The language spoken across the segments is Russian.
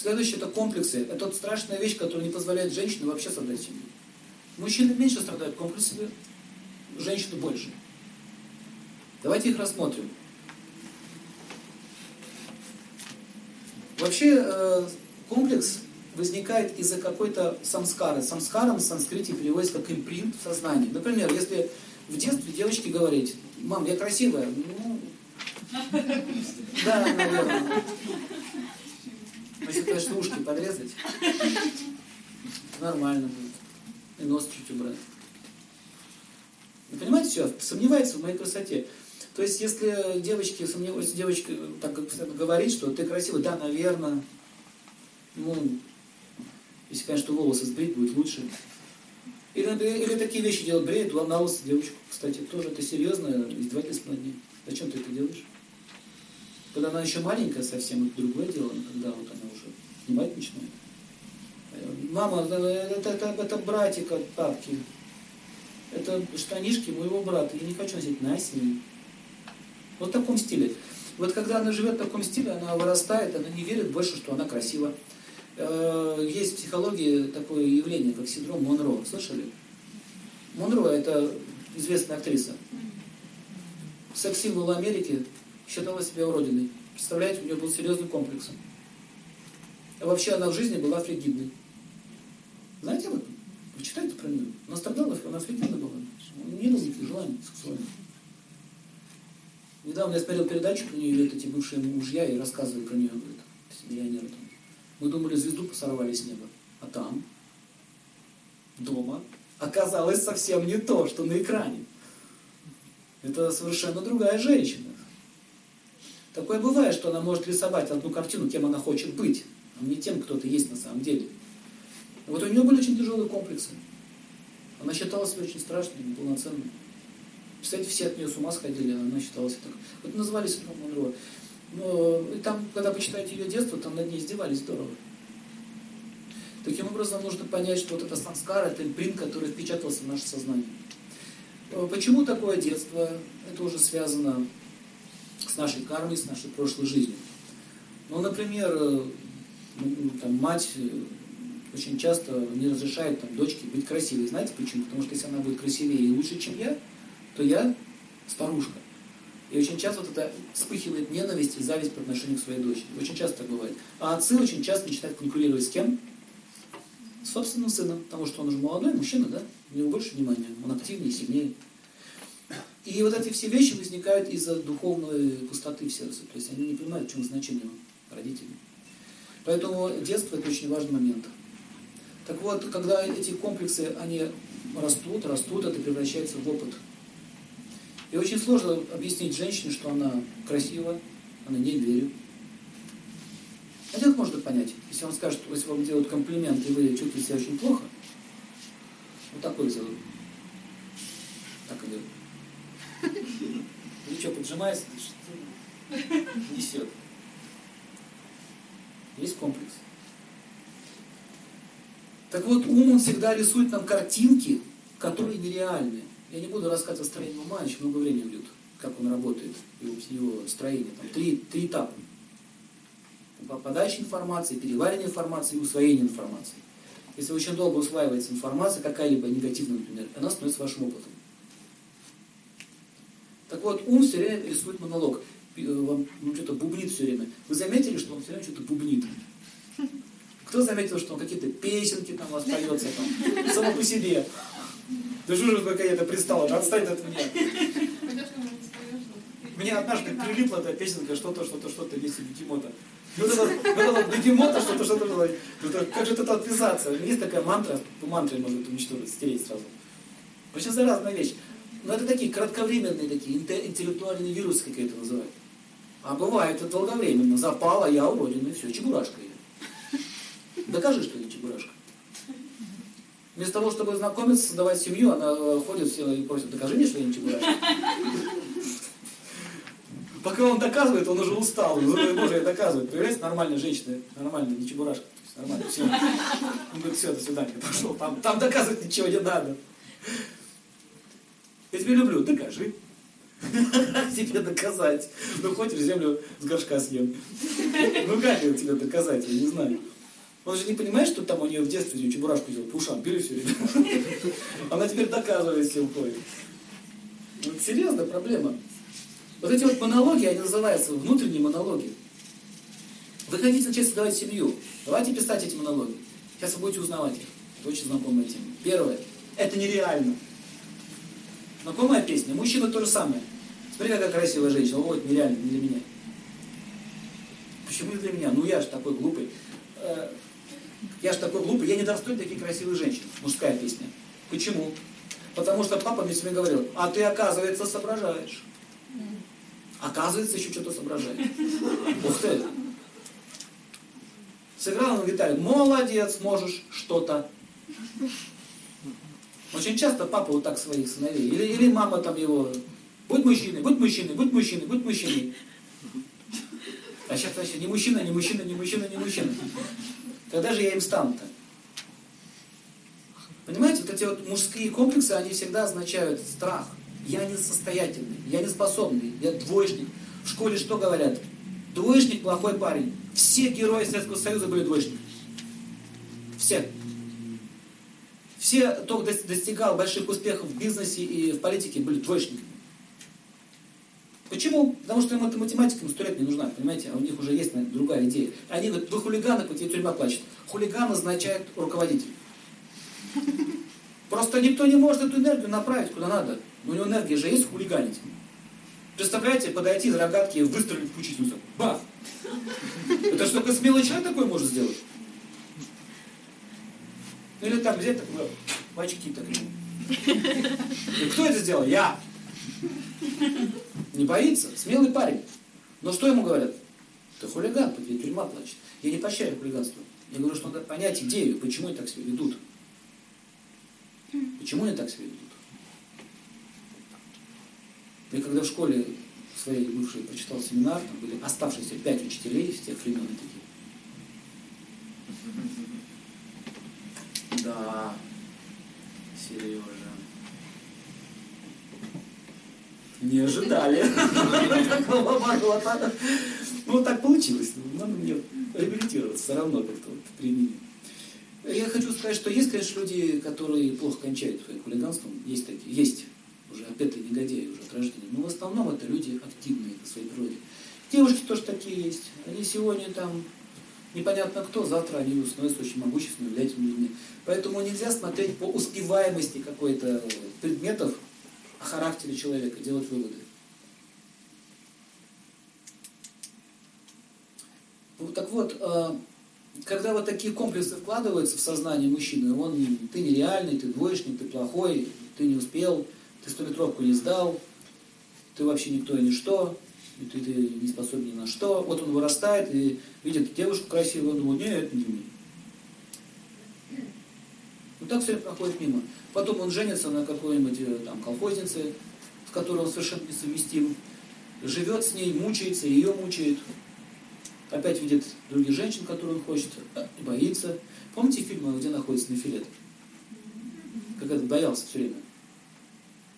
Следующее это комплексы. Это страшная вещь, которая не позволяет женщине вообще создать семью. Мужчины меньше страдают комплексами, женщины больше. Давайте их рассмотрим. Вообще э, комплекс возникает из-за какой-то самскары. Самскара на санскрите переводится как импринт в сознании. Например, если в детстве девочке говорить, мам, я красивая, ну, да, наверное. Если, конечно, ушки подрезать, нормально будет. И нос чуть убрать. Вы понимаете, все, сомневается в моей красоте. То есть, если девочки сомневаются, девочка так как говорит, что ты красивый, да, наверное, ну, если, конечно, волосы сбрить, будет лучше. Или, или такие вещи делать, бреет на волосы девочку, кстати, тоже это серьезное издевательство над ней. Зачем ты это делаешь? Когда она еще маленькая совсем, это другое дело, когда вот она уже снимать начинает. Мама, это, это, это братик от папки. Это штанишки моего брата. Я не хочу носить, на носи. Вот в таком стиле. Вот когда она живет в таком стиле, она вырастает, она не верит больше, что она красива. Э, есть в психологии такое явление, как синдром Монро. Слышали? Монро – это известная актриса. Секс-символ Америки считала себя уродиной. Представляете, у нее был серьезный комплекс. А вообще она в жизни была фригидной. Знаете об этом? Почитайте про нее. Она страдала, она фригидна была. Не было никаких желаний сексуальных. Недавно я смотрел передачу про нее, эти бывшие мужья, и рассказывали про нее, говорит, миллионеры там. Мы думали, звезду посоровали с неба. А там, дома, оказалось совсем не то, что на экране. Это совершенно другая женщина. Такое бывает, что она может рисовать одну картину, кем она хочет быть, а не тем, кто ты есть на самом деле. Вот у нее были очень тяжелые комплексы. Она считала себя очень страшной, неполноценной. Представляете, все от нее с ума сходили, она считалась так. Вот называли синдром Монро. Но и там, когда почитаете ее детство, там над ней издевались здорово. Таким образом, нужно понять, что вот это санскара, это импринт, который впечатался в наше сознание. Э, почему такое детство? Это уже связано нашей кармой, с нашей прошлой жизнью. Ну, например, э, там, мать э, очень часто не разрешает там, дочке быть красивой. Знаете почему? Потому что если она будет красивее и лучше, чем я, то я старушка. И очень часто вот это вспыхивает ненависть и зависть по отношению к своей дочери. Очень часто так бывает. А отцы очень часто начинают конкурировать с кем? С собственным сыном. Потому что он уже молодой мужчина, да? У него больше внимания, он активнее, сильнее. И вот эти все вещи возникают из-за духовной пустоты в сердце. То есть они не понимают, в чем значение родителей. Поэтому детство – это очень важный момент. Так вот, когда эти комплексы, они растут, растут, это превращается в опыт. И очень сложно объяснить женщине, что она красива, она не верит. А как можно понять? Если он скажет, если вам делают комплимент, и вы чувствуете себя очень плохо, вот такой сделаю. Так и делаю. Плечо поджимается, несет. Есть комплекс. Так вот, ум он всегда рисует нам картинки, которые нереальны. Я не буду рассказывать о строении ума, еще много времени уйдет, как он работает, его, его строение. Там три, три этапа. Подача информации, переваривание информации и усвоение информации. Если очень долго усваивается информация, какая-либо негативная, например, она становится вашим опытом. Так вот, ум все время рисует монолог. Э, вам ну, что-то бубнит все время. Вы заметили, что он все время что-то бубнит? Кто заметил, что он какие-то песенки там остается там, само по себе? Да что же какая-то пристала, да отстань от меня. Мне однажды прилипла эта песенка, что-то, что-то, что-то, если бегемота. Вот, это бегемота, что-то, что-то, что-то. Как же это отписаться? Есть такая мантра, по мантре можно уничтожить, стереть сразу. Очень заразная вещь. Но это такие кратковременные такие, интеллектуальные вирусы какие-то называют. А бывает это долговременно. Запала, я уродина, и все, чебурашка я. Докажи, что я чебурашка. Вместо того, чтобы знакомиться, создавать семью, она э, ходит все и просит, докажи мне, что я не чебурашка. Пока он доказывает, он уже устал. Говорит, боже, я доказываю. Появляется нормальная женщина, нормальная, не чебурашка. Нормально, все. Он говорит, все, до свидания, пошел. Там, там доказывать ничего не надо. Я тебя люблю, докажи. Тебе доказать. Ну, хочешь землю с горшка съем. Ну, как это тебе доказать, я не знаю. Он же не понимает, что там у нее в детстве чебурашку делал, по ушам били все время. Она теперь доказывает всем ходит. Вот ну, серьезная проблема. Вот эти вот монологи, они называются внутренние монологи. Вы хотите начать создавать семью. Давайте писать эти монологи. Сейчас вы будете узнавать их. Это очень знакомая тема. Первое. Это нереально. Знакомая песня. Мужчина то же самое. Смотри, какая красивая женщина. Вот, нереально, не для меня. Почему не для меня? Ну я же такой глупый. Э, я же такой глупый, я не достоин таких красивых женщин. Мужская песня. Почему? Потому что папа мне всегда говорил, а ты, оказывается, соображаешь. Оказывается, еще что-то соображает. Ух ты! Сыграл на гитаре, молодец, можешь что-то. Очень часто папа вот так своих сыновей. Или, или мама там его, будь мужчиной, будь мужчиной, будь мужчиной, будь мужчиной. А сейчас вообще не мужчина, не мужчина, не мужчина, не мужчина. Когда же я им стану-то? Понимаете, вот эти вот мужские комплексы, они всегда означают страх. Я не состоятельный, я не способный, я двоечник. В школе что говорят? Двоечник плохой парень. Все герои Советского Союза были двоечниками. Все. Все, кто достигал больших успехов в бизнесе и в политике, были двоечниками. Почему? Потому что им эта математика сто лет не нужна, понимаете? А у них уже есть другая идея. Они говорят, вы хулиганы, по тебе тюрьма плачет. Хулиган означает руководитель. Просто никто не может эту энергию направить куда надо. Но у него энергия же есть хулиганить. Представляете, подойти из рогатки и выстрелить в ключицу. Бах! Это что, только смелый человек такой может сделать? Ну или там где-то в очки так. И кто это сделал? Я. Не боится, смелый парень. Но что ему говорят? Ты хулиган, тебе тюрьма плачет. Я не прощаю хулиганство. Я говорю, что надо понять идею, почему они так себя ведут. Почему они так себя ведут? Я когда в школе своей бывшей прочитал семинар, там были оставшиеся пять учителей с тех времен такие. Да, Сережа. Не ожидали такого оборота. Ну, так получилось. Надо мне реабилитироваться все равно как-то вот при Я хочу сказать, что есть, конечно, люди, которые плохо кончают своим хулиганством. Есть такие. Есть. Уже опять-то негодяи уже от рождения. Но в основном это люди активные по своей природе. Девушки тоже такие есть. Они сегодня там непонятно кто, завтра они становятся очень могущественными, влиятельными людьми. Поэтому нельзя смотреть по успеваемости какой-то предметов, о характере человека, делать выводы. Так вот, э, когда вот такие комплексы вкладываются в сознание мужчины, он, ты нереальный, ты двоечник, ты плохой, ты не успел, ты стометровку не сдал, ты вообще никто и ничто, и ты, ты не способен ни на что. Вот он вырастает и видит девушку красивую, он думает, нет, это не меня. Вот так все проходит мимо. Потом он женится на какой-нибудь э, там колхознице, с которой он совершенно несовместим. Живет с ней, мучается, ее мучает. Опять видит других женщин, которые он хочет, э, боится. Помните фильм «Где находится Нефилет»? Как это боялся все время.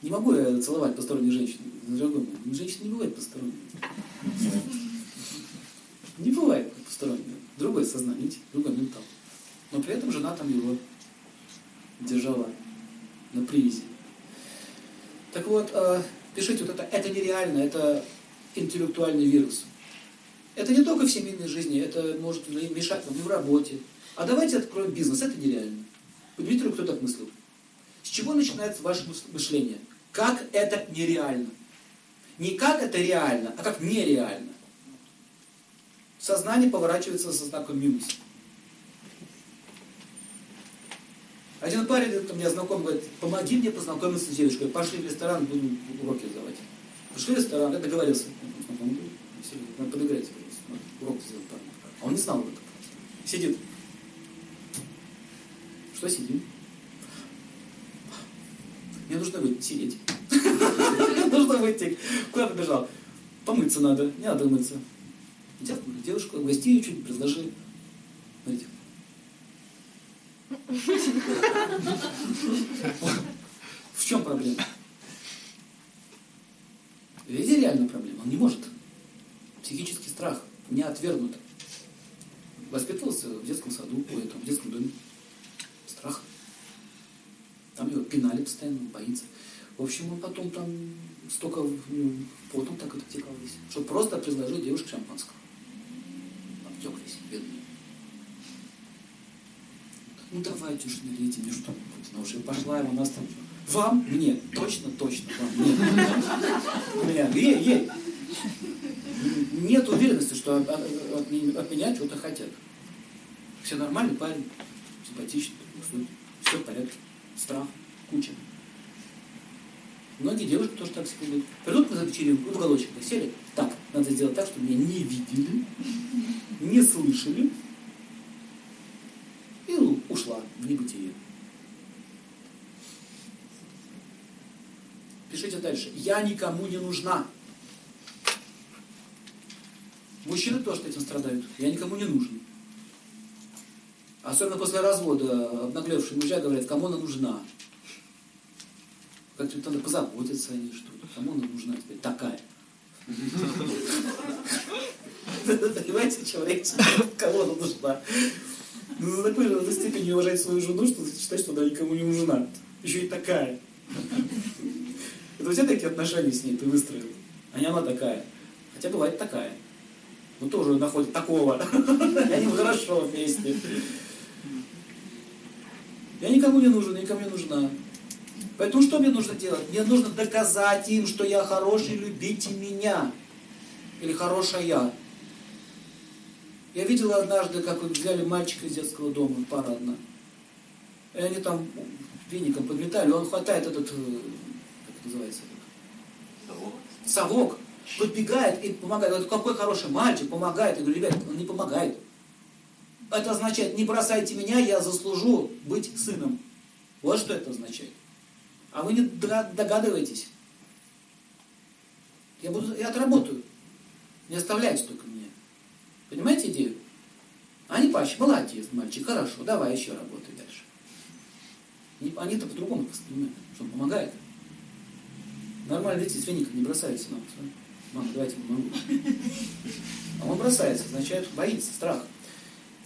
Не могу я целовать посторонних женщин. Дорогой мой, женщина не бывает посторонней. Не бывает посторонней. Другое сознание, другой ментал. Но при этом жена там его держала на привязи. Так вот, э, пишите, вот это, это нереально, это интеллектуальный вирус. Это не только в семейной жизни, это может мешать вам и в работе. А давайте откроем бизнес, это нереально. Дмитрий, кто так мыслит? С чего начинается ваше мышление? Как это нереально? Не как это реально, а как нереально. Сознание поворачивается со знаком минус. Один парень, у меня знакомый, говорит, помоги мне познакомиться с девушкой. Пошли в ресторан, будем уроки сдавать. Пошли в ресторан, я договорился. Надо подыграть, урок сделать парень. А он не знал об этом. Сидит. Что сидим? Мне нужно выйти, сидеть. Нужно выйти. Куда ты бежал? Помыться надо, не надо мыться. Идет девушка, угости ее чуть, предложи. Смотрите. В чем проблема? Видите реально проблема. Он не может. Психический страх. не отвергнут. Воспитывался в детском саду, ой, в детском доме. Страх. Там его пинали постоянно, боится. В общем, он потом там столько ну, потом так это текал весь. Чтобы просто предложить девушке шампанского. Обтек весь, бедный. Ну давайте уж налейте мне что-нибудь. Она уже пошла ему на стол. Вам? Мне. Точно, точно. Вам. Меня. Ей, ей. Нет уверенности, что от меня что-то хотят. Все нормальный парень, симпатичный, все в порядке. Страх, куча. Многие девушки тоже так себя ведут. Придут на вечеринку, в уголочек сели. Так, надо сделать так, чтобы меня не видели, не слышали. И ушла в небытие. Пишите дальше. Я никому не нужна. Мужчины тоже этим страдают. Я никому не нужен. Особенно после развода обнаглевшие мужья говорят, кому она нужна. Как-то надо позаботиться о ней, что ли. Кому она нужна теперь такая. Понимаете, речь? Кому она нужна? Ну, до такой же степени уважать свою жену, что считать, что она никому не нужна. Еще и такая. Это у тебя такие отношения с ней ты выстроил. А не она такая. Хотя бывает такая. Ну тоже находит такого. Они хорошо вместе. Я никому не нужен, никому не нужна. Поэтому что мне нужно делать? Мне нужно доказать им, что я хороший, любите меня. Или хорошая. Я видела однажды, как взяли мальчика из детского дома, пара одна. И они там веником подметали, он хватает этот, э, как это называется? Совок. Совок. Подбегает и помогает. Вот какой хороший мальчик, помогает. Я говорю, ребят, он не помогает. Это означает, не бросайте меня, я заслужу быть сыном. Вот что это означает. А вы не догадываетесь. Я, буду, я отработаю. Не оставляйте только меня. Понимаете идею? Они паче, молодец, мальчик, хорошо, давай еще работай дальше. Они-то по-другому воспринимают, что он помогает. Нормально дети с веником не бросаются на Мама, давайте помогу. А он бросается, означает боится, страх.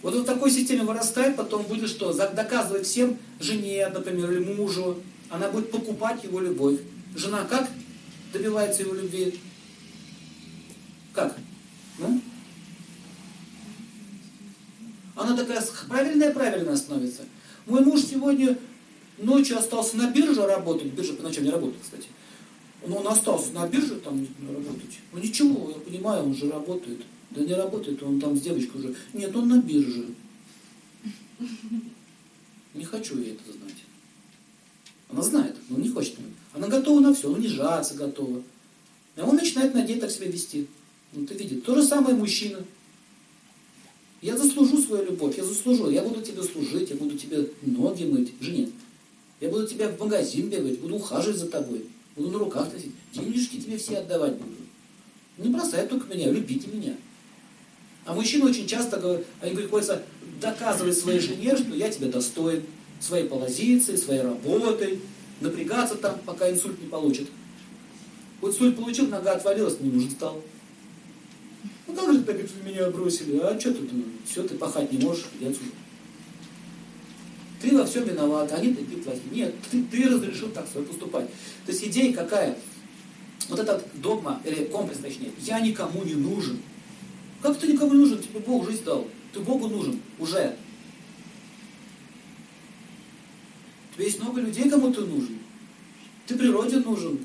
Вот в такой системе вырастает, потом будет что? Доказывать всем жене, например, или мужу. Она будет покупать его любовь. Жена как добивается его любви? Как? Ну? Она такая правильная-правильная становится. Мой муж сегодня ночью остался на бирже работать. Биржа по ночам не работает, кстати. Но он остался на бирже там работать. Ну ничего, я понимаю, он же работает. Да не работает, он там с девочкой уже. Нет, он на бирже. Не хочу я это знать. Она знает, но не хочет. Она готова на все, унижаться готова. И он начинает на день так себя вести. Ну, ты видишь. То же самое мужчина. Я заслужу свою любовь, я заслужу. Я буду тебе служить, я буду тебе ноги мыть, жене. Я буду тебя в магазин бегать, буду ухаживать за тобой. Буду на руках носить. Денежки тебе все отдавать буду. Не бросай только меня, любите меня. А мужчины очень часто, они приходится доказывать своей жене, что я тебя достоин, своей позиции, своей работой, напрягаться там, пока инсульт не получит. Вот инсульт получил, нога отвалилась, не нужен стал. Ну как же так меня бросили? А что тут? Все, ты пахать не можешь, иди отсюда. Ты во всем виноват, они такие плохие. Нет, ты, ты разрешил так свой поступать. То есть идея какая? Вот этот догма, или комплекс точнее, я никому не нужен. Как ты никому не нужен? Тебе Бог жизнь дал. Ты Богу нужен уже. У тебя есть много людей, кому ты нужен. Ты природе нужен.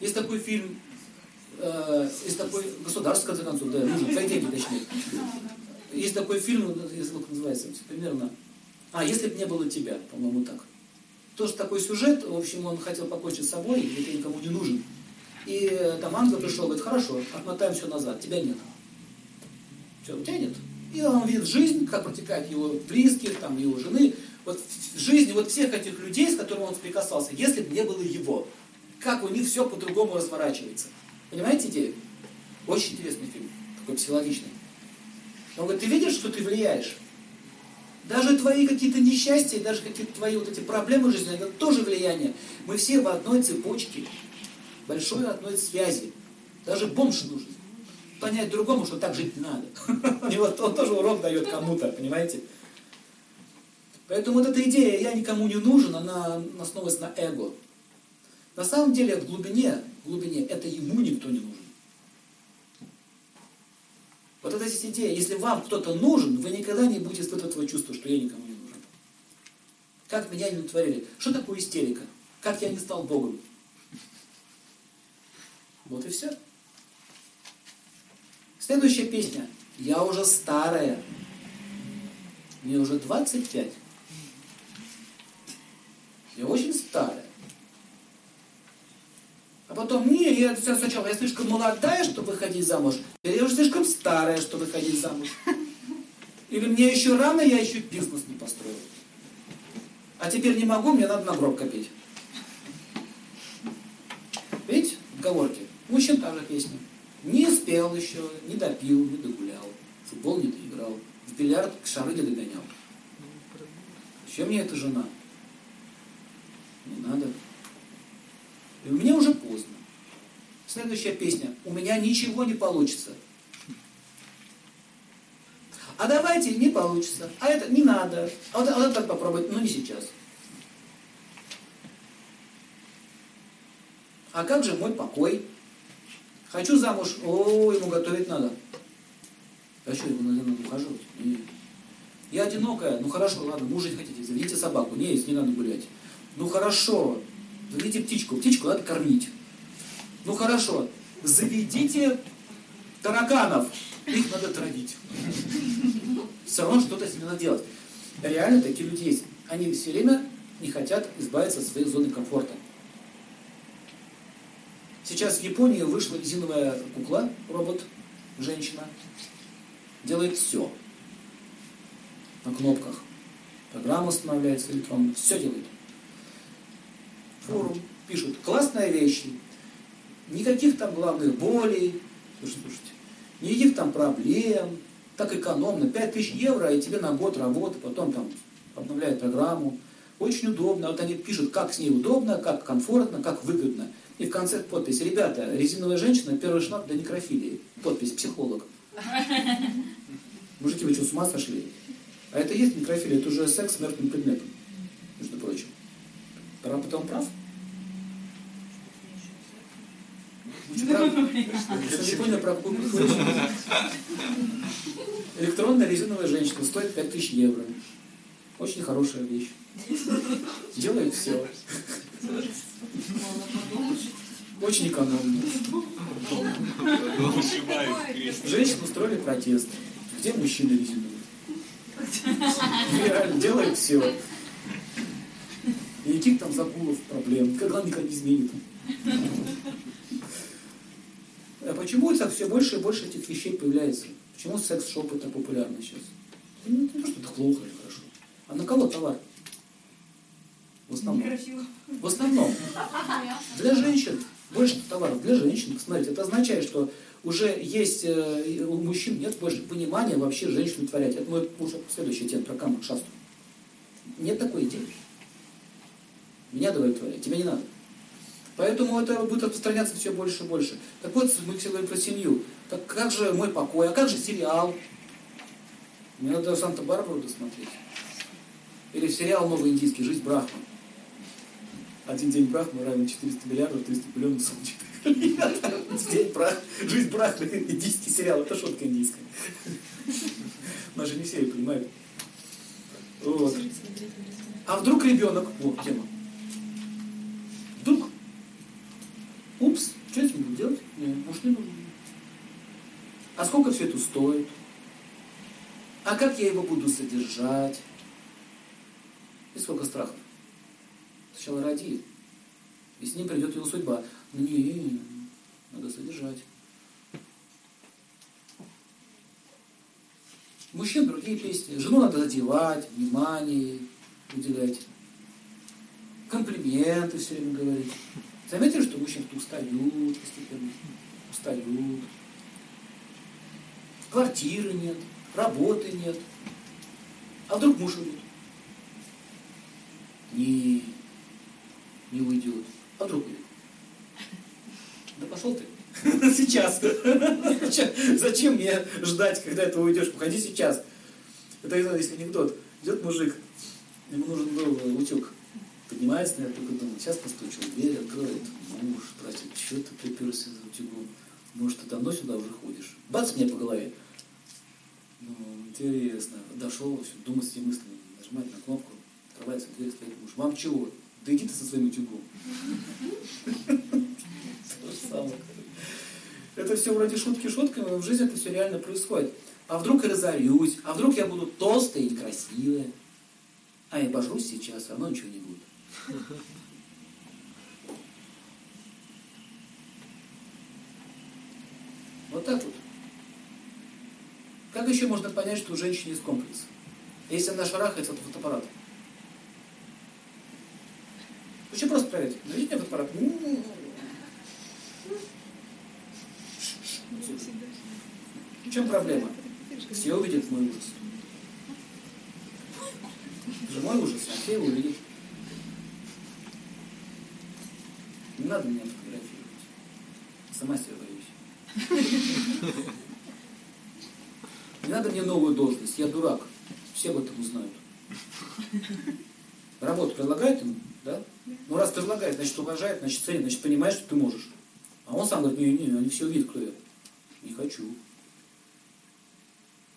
Есть такой фильм, э, есть такой государство, в конце концов, да, нужен, деньги точнее. Есть такой фильм, как называется, примерно. А, если бы не было тебя, по-моему, так. Тоже такой сюжет, в общем, он хотел покончить с собой, и ты никому не нужен. И там ангел пришел, говорит, хорошо, отмотаем все назад, тебя нет. Все, тянет. И он видит жизнь, как протекает его близких, там, его жены. Вот в жизни вот всех этих людей, с которыми он соприкасался, если бы не было его, как у них все по-другому разворачивается. Понимаете идею? Очень интересный фильм, такой психологичный. Он говорит, ты видишь, что ты влияешь? Даже твои какие-то несчастья, даже какие-то твои вот эти проблемы жизни, это тоже влияние. Мы все в одной цепочке, большой одной связи. Даже бомж нужен. Понять другому, что так жить не надо. И вот он тоже урок дает кому-то, понимаете? Поэтому вот эта идея «я никому не нужен», она основывается на эго. На самом деле в глубине, в глубине это ему никто не нужен. Вот эта здесь идея, если вам кто-то нужен, вы никогда не будете испытывать этого чувства, что я никому не нужен. Как меня не утворили? Что такое истерика? Как я не стал Богом? Вот и все. Следующая песня. Я уже старая. Мне уже 25. Я очень старая. А потом, не, я сначала, я слишком молодая, чтобы выходить замуж, я уже слишком старая, чтобы выходить замуж. Или мне еще рано, я еще бизнес не построил. А теперь не могу, мне надо на гроб копить. Видите, отговорки. Мужчин та же песня. Не спел еще, не допил, не догулял. Футбол не доиграл. В бильярд к шары не догонял. Чем мне эта жена? Не надо. И у меня уже поздно. Следующая песня. У меня ничего не получится. А давайте не получится. А это не надо. А вот, а вот так попробовать, но не сейчас. А как же мой покой? Хочу замуж. О, ему готовить надо. А что, ему надо, надо ухаживать? Я одинокая. Ну хорошо, ладно, мужа не хотите, заведите собаку. Не, не надо гулять. Ну хорошо, заведите птичку. Птичку надо кормить. Ну хорошо, заведите тараканов. Их надо травить. Все равно что-то с ними надо делать. Реально такие люди есть. Они все время не хотят избавиться от своей зоны комфорта. Сейчас в Японии вышла резиновая кукла, робот, женщина. Делает все. На кнопках. Программа устанавливается электронно. Все делает. Форум пишут. Классные вещи. Никаких там главных болей. Слушайте, слушайте. Никаких там проблем. Так экономно. 5000 евро, и тебе на год работы. Потом там обновляет программу. Очень удобно. Вот они пишут, как с ней удобно, как комфортно, как выгодно. И в конце подпись. Ребята, резиновая женщина, первый шаг для некрофилии. Подпись, психолог. Мужики, вы что, с ума сошли? А это есть некрофилия, это уже секс с мертвым предметом, между прочим. Прав потом прав? Не понял, про какую Электронная резиновая женщина стоит 5000 евро. Очень хорошая вещь. Делает все. Очень экономно. Женщины устроили протест. Где мужчины резиновые? Делает все. И никаких там загулов, проблем. Когда никогда не изменит. А почему так все больше и больше этих вещей появляется? Почему секс-шопы так популярны сейчас? Ну, не то, что это плохо или хорошо. А на кого товар? В основном. В основном. Для женщин. Больше товаров для женщин. Посмотрите, это означает, что уже есть, э, у мужчин нет больше понимания вообще женщину творять. Это мой уже следующий тема про камок шасту. Нет такой идеи. Меня давай творять, тебе не надо. Поэтому это будет распространяться все больше и больше. Так вот, мы все говорим про семью. Так как же мой покой, а как же сериал? Мне надо Санта-Барбару досмотреть. Или сериал новый индийский «Жизнь Брахма». Один день Брахма равен 400 миллиардов, 300 миллионов солнечных День Брах, Жизнь Брахмы, индийский сериал, это шутка индийская. Нас же не все понимают. Вот. А вдруг ребенок, вот тема. Вдруг, упс, что с ним делать? Нет, может не нужно. А сколько все это стоит? А как я его буду содержать? И сколько страхов? Сначала роди, и с ним придет его судьба. Не, надо содержать. Мужчин другие песни. Жену надо задевать, внимание уделять. Комплименты все время говорить. Заметили, что мужчины устают постепенно? Устают. Квартиры нет, работы нет. А вдруг муж уйдет? Не, не уйдет. А вдруг уйдет? Да пошел ты. сейчас. Зачем мне ждать, когда ты уйдешь? Уходи сейчас. Это есть анекдот. Идет мужик, ему нужен был утюг. Поднимается, наверное, только думает, сейчас постучу, дверь откроет. Муж, спросит, что ты приперся за утюгом? Может, ты давно сюда уже ходишь? Бац мне по голове. Ну, интересно. Дошел, все, думает с мыслями, нажимает на кнопку, открывается дверь, стоит муж. Вам чего? Да иди ты со своим утюгом. Это все вроде шутки шутками, но в жизни это все реально происходит. А вдруг я разорюсь, а вдруг я буду толстая и некрасивая. А я божусь сейчас, равно ничего не будет. Вот так вот. Как еще можно понять, что у женщины есть комплекс? Если она шарахается от фотоаппарата. Очень просто проверить. Наведите фотоаппарат. В чем проблема? Все увидят мой ужас. Это же мой ужас, а все его увидят. Не надо меня фотографировать. Сама себя боюсь. Не надо мне новую должность, я дурак. Все об этом узнают. Работу предлагают ему, да? Ну раз предлагает, значит уважает, значит ценит, значит понимает, что ты можешь. А он сам говорит, не, не, они все увидят, кто я. Не хочу.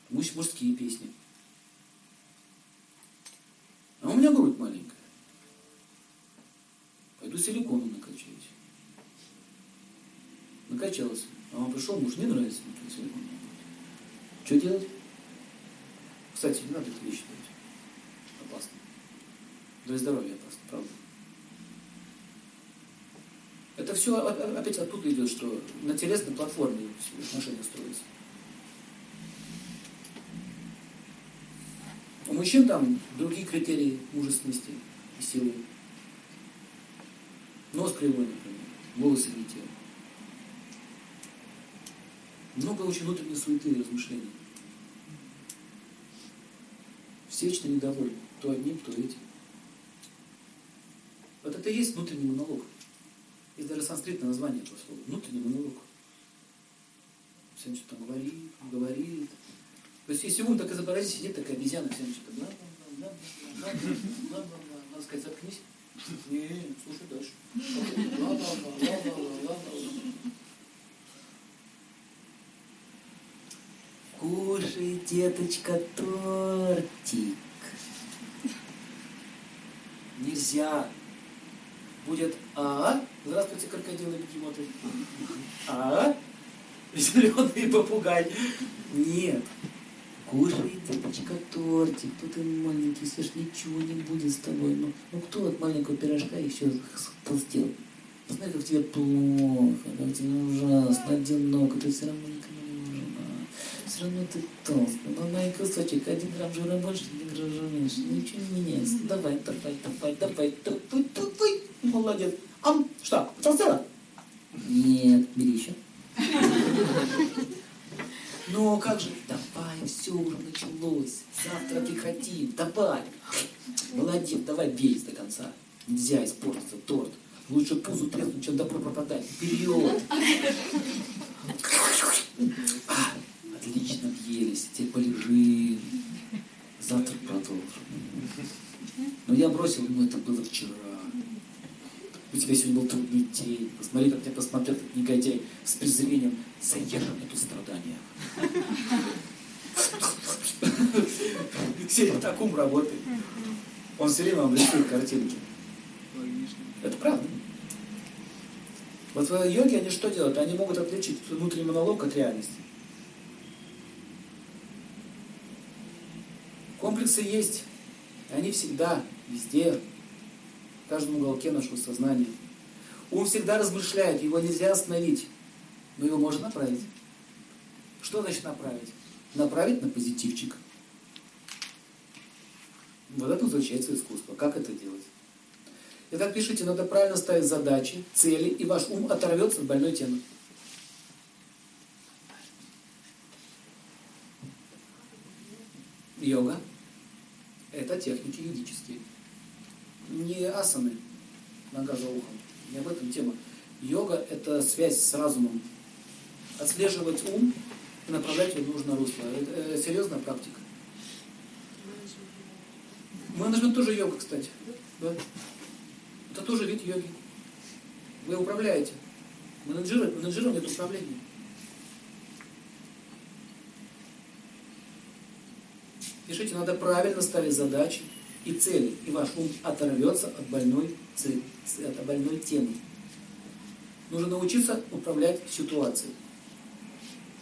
Муж, мужские песни. А у меня грудь маленькая. Пойду силиконом накачать. Накачалась. А он пришел, муж, не нравится силикон. Что делать? Кстати, не надо эти вещи делать. Для здоровья опасно, правда. Это все опять оттуда идет, что на телесной платформе отношения строятся. У мужчин там другие критерии мужественности и силы. Нос кривой, например, волосы не те. Много очень внутренней суеты и размышлений. Все вечно недовольны. То одним, то этим. Вот это и есть внутренний монолог. Есть даже санскритное название этого слова. Внутренний монолог. Всем что-то говорит, говорит. То есть если он так изобразить, сидит такая обезьяна, всем что-то бла бла бла бла Надо сказать, заткнись. Не, слушай дальше. Бла бла Кушай, деточка, тортик. Нельзя. Будет А. Здравствуйте, крокодилы бегемоты. А. Зеленый попугай. Нет. Кушай, деточка, тортик. Тут ты маленький, съешь, ничего не будет с тобой. Ну, ну кто от маленького пирожка еще толстел? Знай, как тебе плохо, как тебе ужасно, одиноко, ты все равно никому не нужна. Все равно ты толстый. Ну, на кусочек, один грамм жира больше, один грамм жира меньше. Ничего не меняется. Давай, давай, давай, давай, давай, давай. Молодец. Ам, что, толстела? Нет, бери еще. Ну, как же? Давай, все уже началось. Завтра прекратим. Давай. Молодец, давай бей до конца. Нельзя испортиться торт. Лучше пузу треснуть, чем добро пропадать. Вперед! А, отлично объелись. Теперь полежи. Завтра продолжим. Но я бросил, ну это было вчера. У тебя сегодня был трудный день. Посмотри, как тебя посмотрел этот негодяй с презрением. Заешь эту страдание. Сидит так ум работает. Он все время вам рисует картинки. Это правда. Вот в йоге они что делают? Они могут отличить внутренний монолог от реальности. Комплексы есть. Они всегда, везде, в каждом уголке нашего сознания. Ум всегда размышляет, его нельзя остановить, но его можно направить. Что значит направить? Направить на позитивчик. Вот это называется искусство. Как это делать? Итак, пишите, надо правильно ставить задачи, цели, и ваш ум оторвется от больной темы. Йога – это техники юридические. Не асаны, нога за ухом. Не об этом тема. Йога – это связь с разумом. отслеживать ум и направлять его в нужное русло. Это, это серьезная практика. Менеджмент тоже йога, кстати. Да? Это тоже вид йоги. Вы управляете. Менеджирование, менеджирование это управление. Пишите, надо правильно ставить задачи и цели, и ваш ум оторвется от больной, цели, от больной темы. Нужно научиться управлять ситуацией.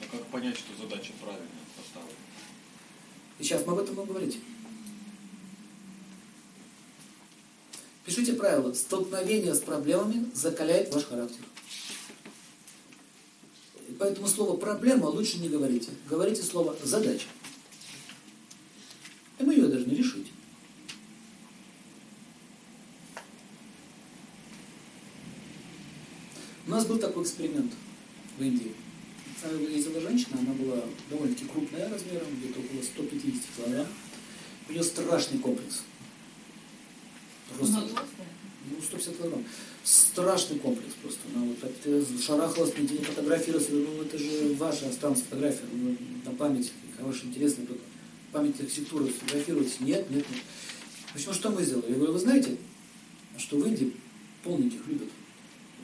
А как понять, что задача правильно поставлена? И сейчас мы об этом будем говорить. Пишите правило. Столкновение с проблемами закаляет ваш характер. Поэтому слово «проблема» лучше не говорите. Говорите слово «задача». И мы ее должны решить. У нас был такой эксперимент в Индии. Ездила женщина, она была довольно-таки крупная размером, где-то около 150 килограмм. У нее страшный комплекс. Просто, ну, 150 килограмм. Страшный комплекс просто. Она вот так э, шарахалась, нигде не фотографировалась. Ну, это же ваша останется фотография. Ну, на память, хорошая, интересная только. Память архитектуры фотографировать. Нет, нет, нет. Общем, что мы сделали? Я говорю, вы знаете, что в Индии полненьких любят.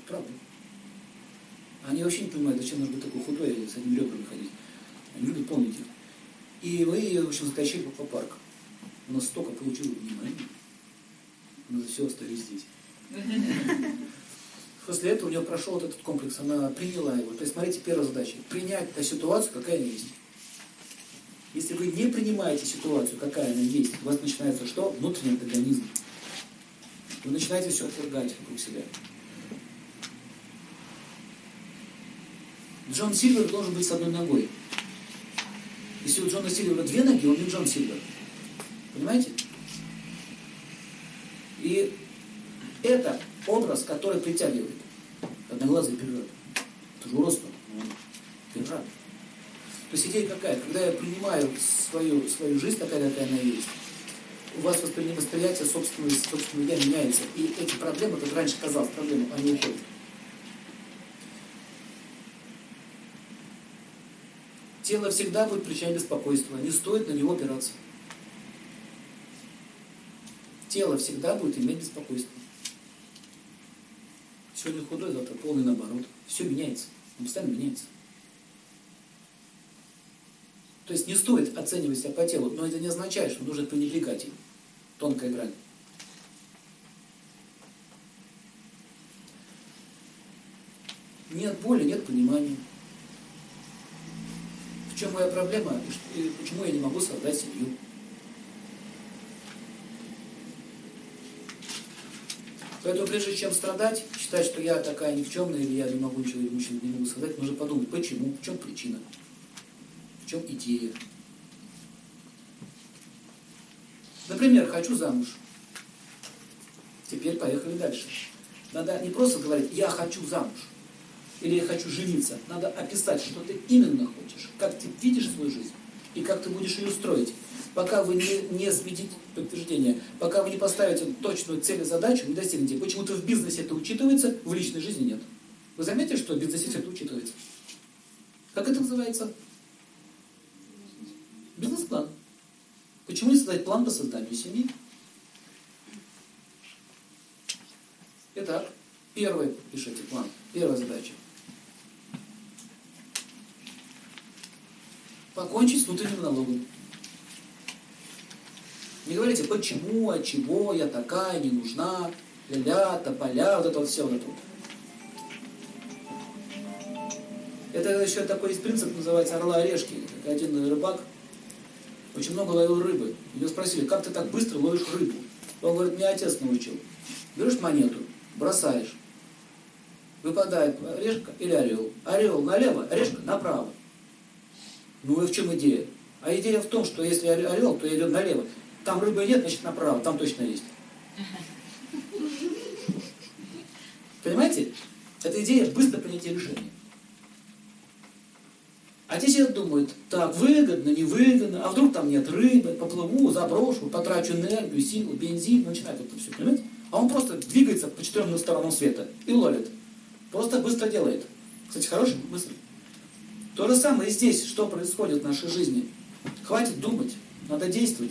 Правда. Они вообще не понимают, зачем нужно быть такой худой с одним ребрами ходить. Они любят полненьких. И мы ее, в общем, затащили по парк. У нас столько получилось внимания. Мы все остались здесь. После этого у нее прошел вот этот комплекс, она приняла его. То есть, смотрите, первая задача. Принять ту ситуацию, какая она есть. Если вы не принимаете ситуацию, какая она есть, у вас начинается что? Внутренний антагонизм. Вы начинаете все отвергать вокруг себя. Джон Сильвер должен быть с одной ногой. Если у Джона Сильвера две ноги, он не Джон Сильвер. Понимаете? И это образ, который притягивает. Одноглазый пират. Это же уродство. Пират. То есть идея какая? Когда я принимаю свою, свою жизнь такая, какая она есть, у вас восприятие собственного, собственного я меняется. И эти проблемы, как раньше казалось проблемой, они уходят. Тело всегда будет причинять беспокойство. Не стоит на него опираться. Тело всегда будет иметь беспокойство. Сегодня худой, завтра полный наоборот. Все меняется. Он постоянно меняется. То есть не стоит оценивать себя по телу, но это не означает, что нужно пренебрегать им. Тонкая грань. Нет боли, нет понимания. Чем моя проблема и почему я не могу создать семью. Поэтому прежде чем страдать, считать, что я такая никчемная, или я не могу ничего, или мужчина не могу сказать, нужно подумать, почему, в чем причина, в чем идея. Например, хочу замуж. Теперь поехали дальше. Надо не просто говорить «я хочу замуж» или «я хочу жениться». Надо описать, что ты именно хочешь, как ты видишь свою жизнь и как ты будешь ее строить пока вы не, не сведите подтверждение, пока вы не поставите точную цель и задачу, не достигнете. Почему-то в бизнесе это учитывается, в личной жизни нет. Вы заметили, что в бизнесе это учитывается? Как это называется? Бизнес-план. Почему не создать план по созданию семьи? Итак, первый пишите план, первая задача. Покончить с внутренним налогом. Не говорите, почему, от чего я такая, не нужна, ля-ля, тополя, вот это вот все вот это. Это еще такой есть принцип, называется орла-орешки. Один рыбак очень много ловил рыбы. Его спросили, как ты так быстро ловишь рыбу? Он говорит, мне отец научил. Берешь монету, бросаешь. Выпадает орешка или орел. Орел налево, орешка направо. Ну и в чем идея? А идея в том, что если орел, то идет налево. Там рыбы нет, значит направо, там точно есть. Понимаете? Это идея быстро принятия решения. А те сидят думают, так, выгодно, невыгодно, а вдруг там нет рыбы, поплыву, заброшу, потрачу энергию, силу, бензин, начинает это все, понимаете? А он просто двигается по четырем сторонам света и ловит. Просто быстро делает. Кстати, хорошая мысль. То же самое и здесь, что происходит в нашей жизни. Хватит думать, надо действовать.